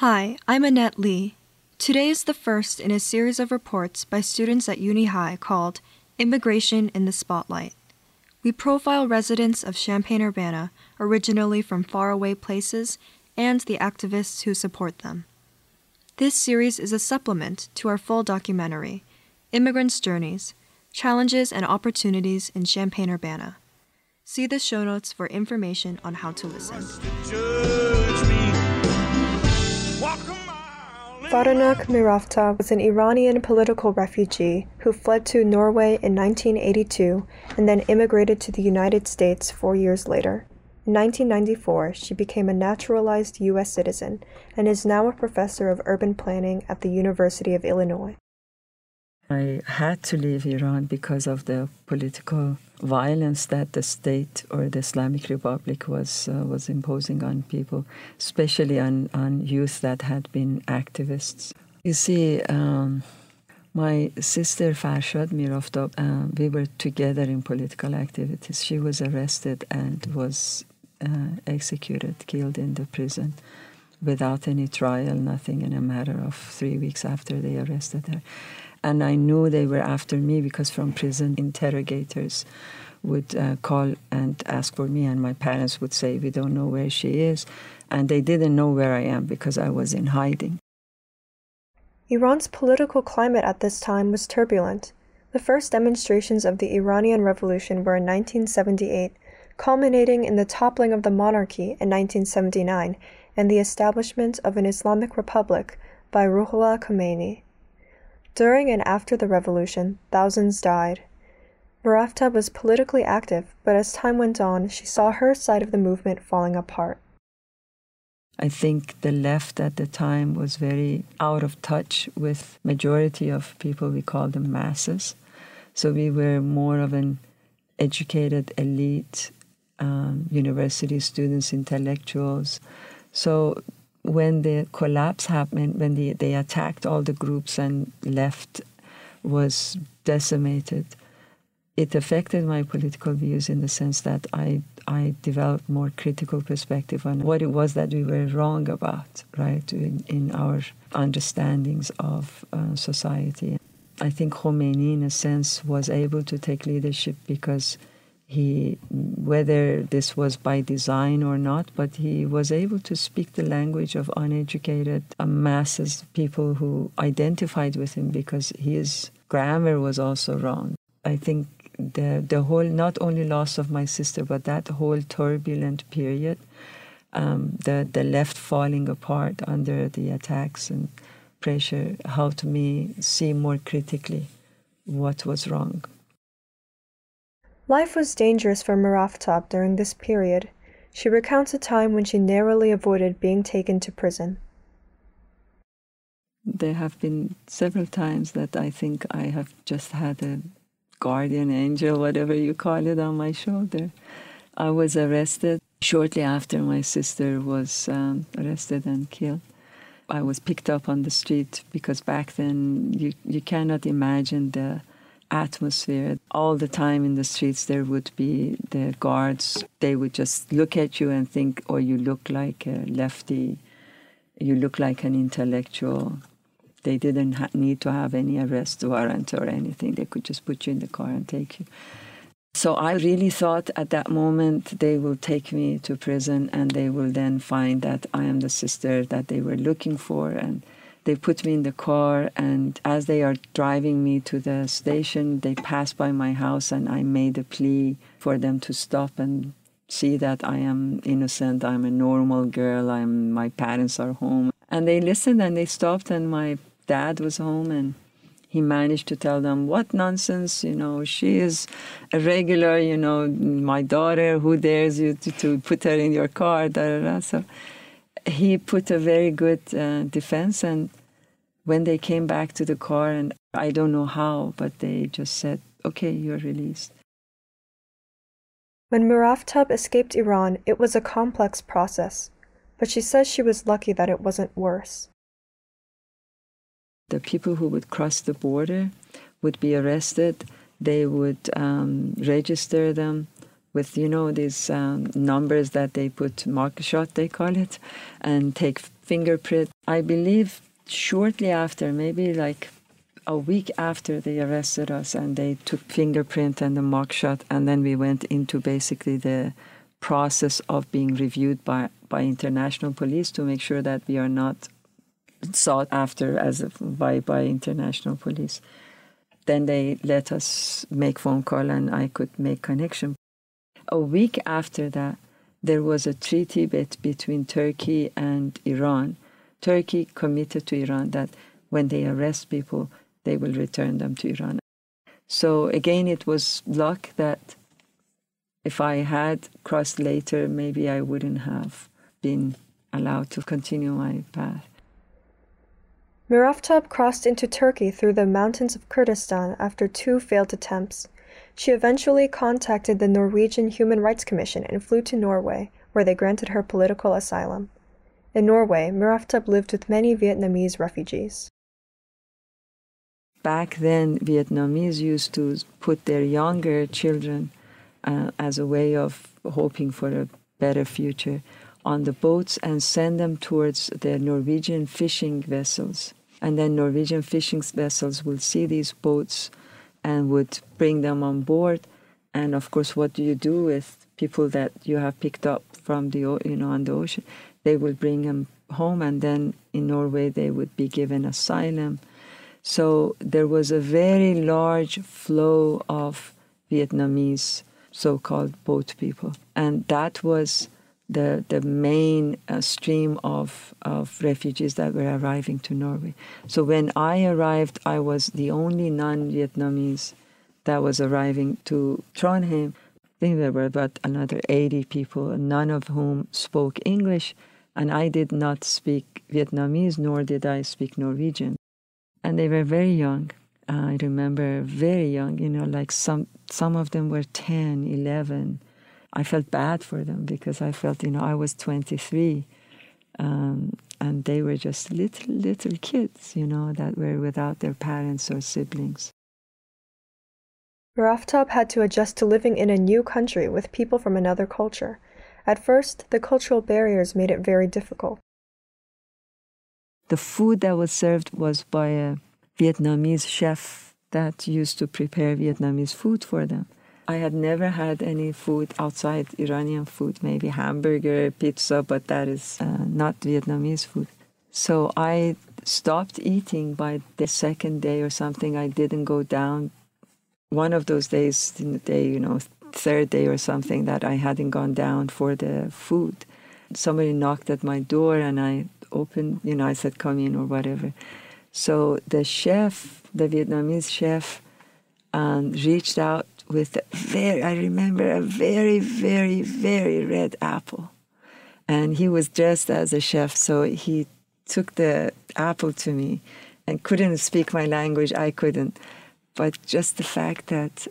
Hi, I'm Annette Lee. Today is the first in a series of reports by students at Uni High called Immigration in the Spotlight. We profile residents of Champaign Urbana, originally from faraway places, and the activists who support them. This series is a supplement to our full documentary, Immigrants' Journeys Challenges and Opportunities in Champaign Urbana. See the show notes for information on how to listen. Faranak Miraftab was an Iranian political refugee who fled to Norway in 1982 and then immigrated to the United States four years later. In 1994, she became a naturalized U.S. citizen and is now a professor of urban planning at the University of Illinois. I had to leave Iran because of the political violence that the state or the Islamic Republic was uh, was imposing on people, especially on, on youth that had been activists. You see, um, my sister Farshad Miraftab, uh, we were together in political activities. She was arrested and was uh, executed, killed in the prison without any trial, nothing, in a matter of three weeks after they arrested her. And I knew they were after me because from prison, interrogators would uh, call and ask for me, and my parents would say, We don't know where she is. And they didn't know where I am because I was in hiding. Iran's political climate at this time was turbulent. The first demonstrations of the Iranian Revolution were in 1978, culminating in the toppling of the monarchy in 1979 and the establishment of an Islamic Republic by Ruhollah Khomeini. During and after the revolution, thousands died. Miraftab was politically active, but as time went on, she saw her side of the movement falling apart. I think the left at the time was very out of touch with majority of people we call them masses. So we were more of an educated elite, um, university students, intellectuals. So when the collapse happened, when the, they attacked all the groups and left was decimated, it affected my political views in the sense that I I developed more critical perspective on what it was that we were wrong about, right, in, in our understandings of uh, society. I think Khomeini, in a sense, was able to take leadership because he whether this was by design or not but he was able to speak the language of uneducated masses people who identified with him because his grammar was also wrong. I think the the whole not only loss of my sister but that whole turbulent period um, the the left falling apart under the attacks and pressure helped me see more critically what was wrong Life was dangerous for Miraftab during this period. She recounts a time when she narrowly avoided being taken to prison. There have been several times that I think I have just had a guardian angel, whatever you call it, on my shoulder. I was arrested shortly after my sister was um, arrested and killed. I was picked up on the street because back then you, you cannot imagine the atmosphere. All the time in the streets, there would be the guards. They would just look at you and think, oh, you look like a lefty, you look like an intellectual. They didn't ha- need to have any arrest warrant or anything. They could just put you in the car and take you. So I really thought at that moment they will take me to prison and they will then find that I am the sister that they were looking for and they put me in the car, and as they are driving me to the station, they pass by my house, and I made a plea for them to stop and see that I am innocent. I'm a normal girl. I'm my parents are home, and they listened and they stopped, and my dad was home, and he managed to tell them what nonsense you know she is a regular you know my daughter who dares you to, to put her in your car da, da, da. so he put a very good uh, defense and when they came back to the car and i don't know how but they just said okay you're released when Miraftab escaped Iran, it was a complex process, but she says she was lucky that it wasn't worse. The people who would cross the border would be arrested, they would um, register them, with you know these um, numbers that they put mark shot they call it and take fingerprint. I believe shortly after, maybe like a week after they arrested us and they took fingerprint and the mugshot, and then we went into basically the process of being reviewed by, by international police to make sure that we are not sought after as a, by by international police. Then they let us make phone call and I could make connection. A week after that, there was a treaty bet between Turkey and Iran. Turkey committed to Iran that when they arrest people, they will return them to Iran. So again, it was luck that if I had crossed later, maybe I wouldn't have been allowed to continue my path. Miraftab crossed into Turkey through the mountains of Kurdistan after two failed attempts. She eventually contacted the Norwegian Human Rights Commission and flew to Norway, where they granted her political asylum. In Norway, Miraftab lived with many Vietnamese refugees. Back then, Vietnamese used to put their younger children uh, as a way of hoping for a better future on the boats and send them towards the Norwegian fishing vessels. And then Norwegian fishing vessels will see these boats and would bring them on board. And of course, what do you do with people that you have picked up from the you know on the ocean? They will bring them home, and then in Norway they would be given asylum. So there was a very large flow of Vietnamese so-called boat people, and that was the the main uh, stream of of refugees that were arriving to Norway. So when I arrived, I was the only non-Vietnamese that was arriving to Trondheim. I think there were about another 80 people, none of whom spoke English, and I did not speak Vietnamese, nor did I speak Norwegian. And they were very young. I remember very young, you know, like some some of them were 10, 11, I felt bad for them because I felt, you know, I was 23 um, and they were just little, little kids, you know, that were without their parents or siblings. Miraftab had to adjust to living in a new country with people from another culture. At first, the cultural barriers made it very difficult. The food that was served was by a Vietnamese chef that used to prepare Vietnamese food for them. I had never had any food outside Iranian food, maybe hamburger, pizza, but that is uh, not Vietnamese food. So I stopped eating by the second day or something. I didn't go down. One of those days in the day, you know, third day or something, that I hadn't gone down for the food. Somebody knocked at my door and I opened, you know, I said, come in or whatever. So the chef, the Vietnamese chef, um, reached out with very, I remember a very, very, very red apple. And he was dressed as a chef, so he took the apple to me and couldn't speak my language. I couldn't. But just the fact that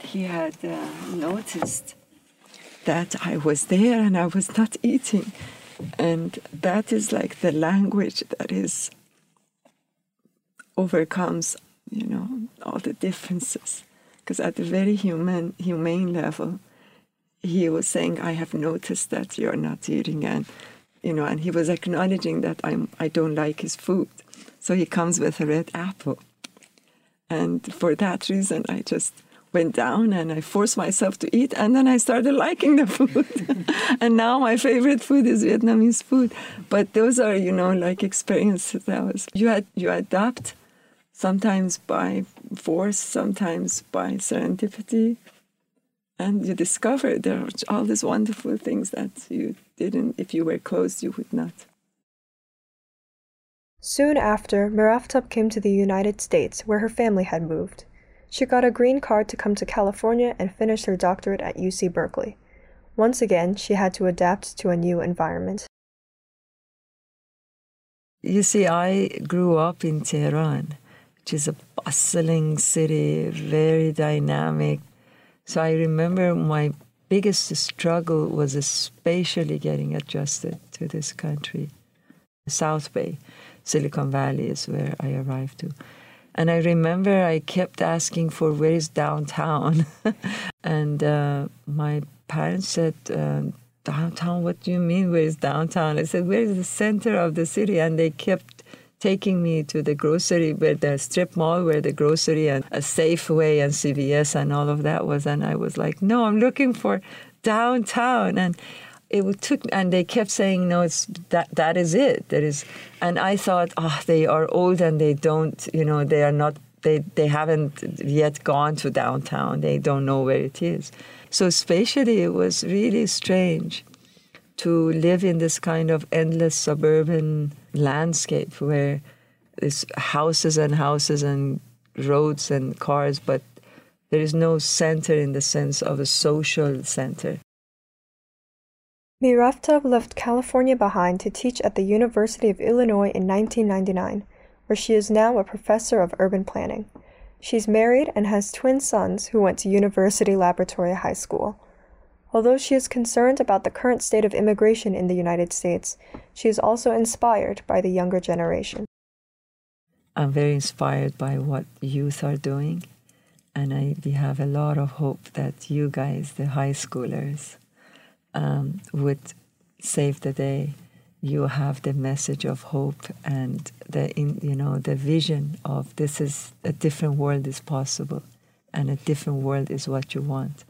he had uh, noticed that I was there and I was not eating. And that is like the language that is overcomes, you know, all the differences because at the very human, humane level, he was saying, "I have noticed that you're not eating," and you know, and he was acknowledging that I'm I don't like his food, so he comes with a red apple, and for that reason, I just went down and I forced myself to eat, and then I started liking the food, and now my favorite food is Vietnamese food. But those are, you know, like experiences that was you had you adapt sometimes by force, sometimes by serendipity. And you discover there are all these wonderful things that you didn't, if you were closed, you would not. Soon after, Miraftab came to the United States, where her family had moved. She got a green card to come to California and finish her doctorate at UC Berkeley. Once again, she had to adapt to a new environment. You see, I grew up in Tehran which is a bustling city, very dynamic. So I remember my biggest struggle was especially getting adjusted to this country. South Bay, Silicon Valley is where I arrived to. And I remember I kept asking for where is downtown. and uh, my parents said, uh, downtown? What do you mean, where is downtown? I said, where is the center of the city? And they kept taking me to the grocery, where the strip mall, where the grocery and a Safeway and CVS and all of that was. And I was like, no, I'm looking for downtown. And it took, and they kept saying, no, it's that, that is it. That is, and I thought, oh, they are old and they don't, you know, they are not, they, they haven't yet gone to downtown. They don't know where it is. So spatially, it was really strange to live in this kind of endless suburban landscape where there's houses and houses and roads and cars, but there is no center in the sense of a social center. Miraftab left California behind to teach at the University of Illinois in 1999, where she is now a professor of urban planning. She's married and has twin sons who went to University Laboratory High School. Although she is concerned about the current state of immigration in the United States, she is also inspired by the younger generation. I'm very inspired by what youth are doing, and I, we have a lot of hope that you guys, the high schoolers, um, would save the day. You have the message of hope and the in, you know the vision of this is a different world is possible, and a different world is what you want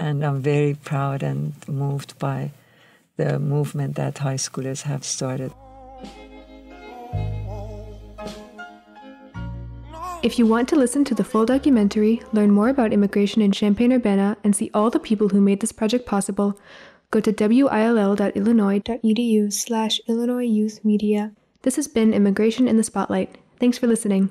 and I'm very proud and moved by the movement that high schoolers have started. If you want to listen to the full documentary, learn more about immigration in Champaign-Urbana, and see all the people who made this project possible, go to will.illinois.edu slash Illinois Youth Media. This has been Immigration in the Spotlight. Thanks for listening.